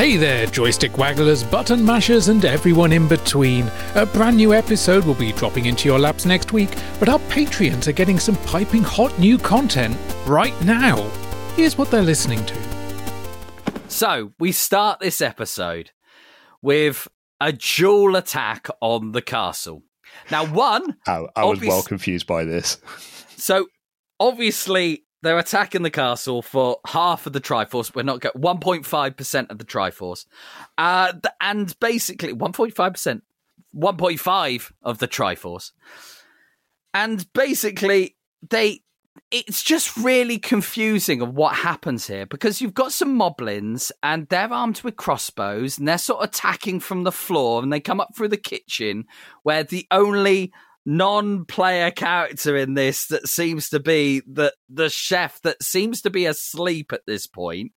Hey there, joystick wagglers, button mashers, and everyone in between. A brand new episode will be dropping into your laps next week, but our Patreons are getting some piping hot new content right now. Here's what they're listening to. So, we start this episode with a dual attack on the castle. Now, one. I, I was well confused by this. So, obviously, they're attacking the castle for half of the Triforce. We're not one point five percent of the Triforce, uh, and basically one point five percent, one point five of the Triforce, and basically they. It's just really confusing of what happens here because you've got some moblins and they're armed with crossbows and they're sort of attacking from the floor and they come up through the kitchen where the only non-player character in this that seems to be the the chef that seems to be asleep at this point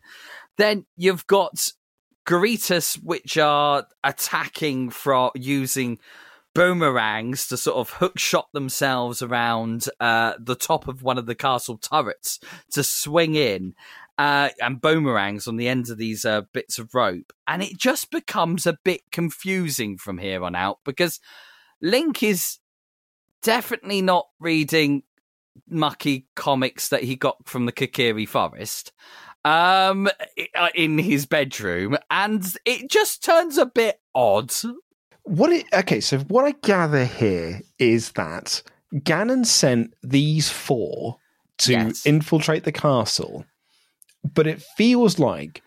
then you've got Goritas which are attacking from using boomerangs to sort of hook shot themselves around uh, the top of one of the castle turrets to swing in uh, and boomerangs on the ends of these uh, bits of rope. And it just becomes a bit confusing from here on out because link is definitely not reading mucky comics that he got from the Kokiri Forest um uh, in his bedroom and it just turns a bit odd what it okay so what i gather here is that ganon sent these four to yes. infiltrate the castle but it feels like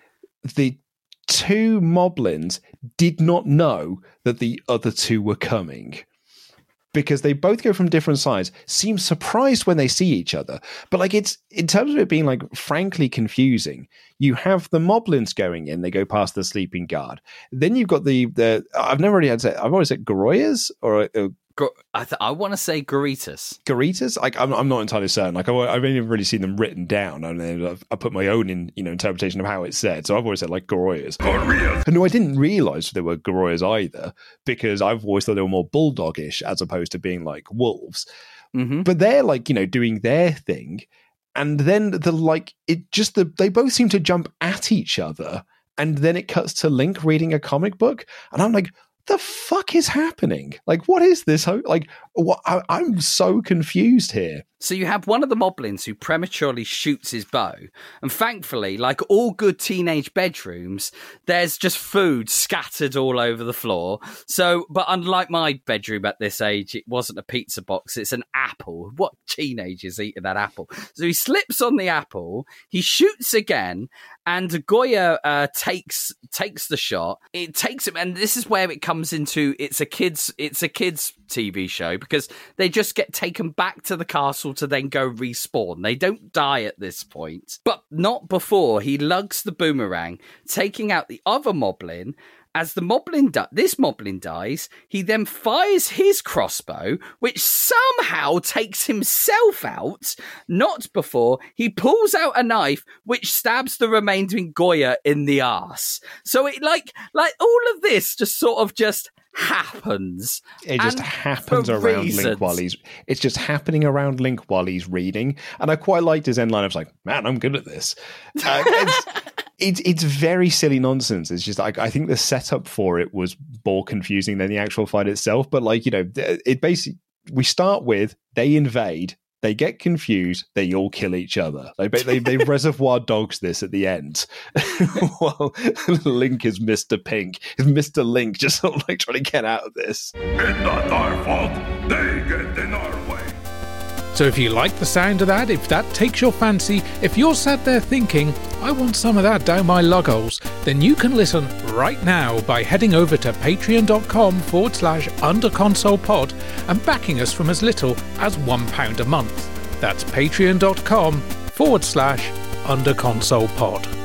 the two moblins did not know that the other two were coming because they both go from different sides, seem surprised when they see each other. But like it's in terms of it being like frankly confusing, you have the moblins going in, they go past the sleeping guard. Then you've got the the I've never really had to say I've always said Goroyas or uh, I, th- I want to say Goritas. Goritas? Like I'm, I'm not entirely certain. Like I, have only really seen them written down, and then I've, I put my own in, you know, interpretation of how it's said. So I've always said like Goroyas. Goroyas. And no, I didn't realize they were Goroyas either, because I've always thought they were more bulldogish as opposed to being like wolves. Mm-hmm. But they're like you know doing their thing, and then the like it just the they both seem to jump at each other and then it cuts to Link reading a comic book, and I'm like, the fuck is happening? Like, what is this? Like, what? I, I'm so confused here. So you have one of the moblins who prematurely shoots his bow, and thankfully, like all good teenage bedrooms, there's just food scattered all over the floor. So, but unlike my bedroom at this age, it wasn't a pizza box; it's an apple. What teenagers eating that apple? So he slips on the apple, he shoots again, and Goya uh, takes takes the shot. It takes him, and this is where it comes into it's a kids it's a kids TV show because they just get taken back to the castle to then go respawn. They don't die at this point, but not before he lugs the boomerang, taking out the other moblin as the moblin di- this moblin dies, he then fires his crossbow, which somehow takes himself out. Not before he pulls out a knife, which stabs the remaining Goya in the ass. So it like like all of this just sort of just happens. It just happens around reasons. Link while he's. It's just happening around Link while he's reading, and I quite liked his end line. I was like, "Man, I'm good at this." Uh, it's, it's, it's very silly nonsense. It's just like I think the setup for it was more confusing than the actual fight itself. But like you know, it basically we start with they invade they get confused. They all kill each other. They they, they reservoir dogs this at the end. well, Link is Mister Pink. Is Mister Link just sort of like trying to get out of this? It's not our fault. They So if you like the sound of that, if that takes your fancy, if you're sat there thinking, I want some of that down my lugholes, then you can listen right now by heading over to patreon.com forward slash underconsolepod and backing us from as little as £1 a month. That's patreon.com forward slash underconsolepod.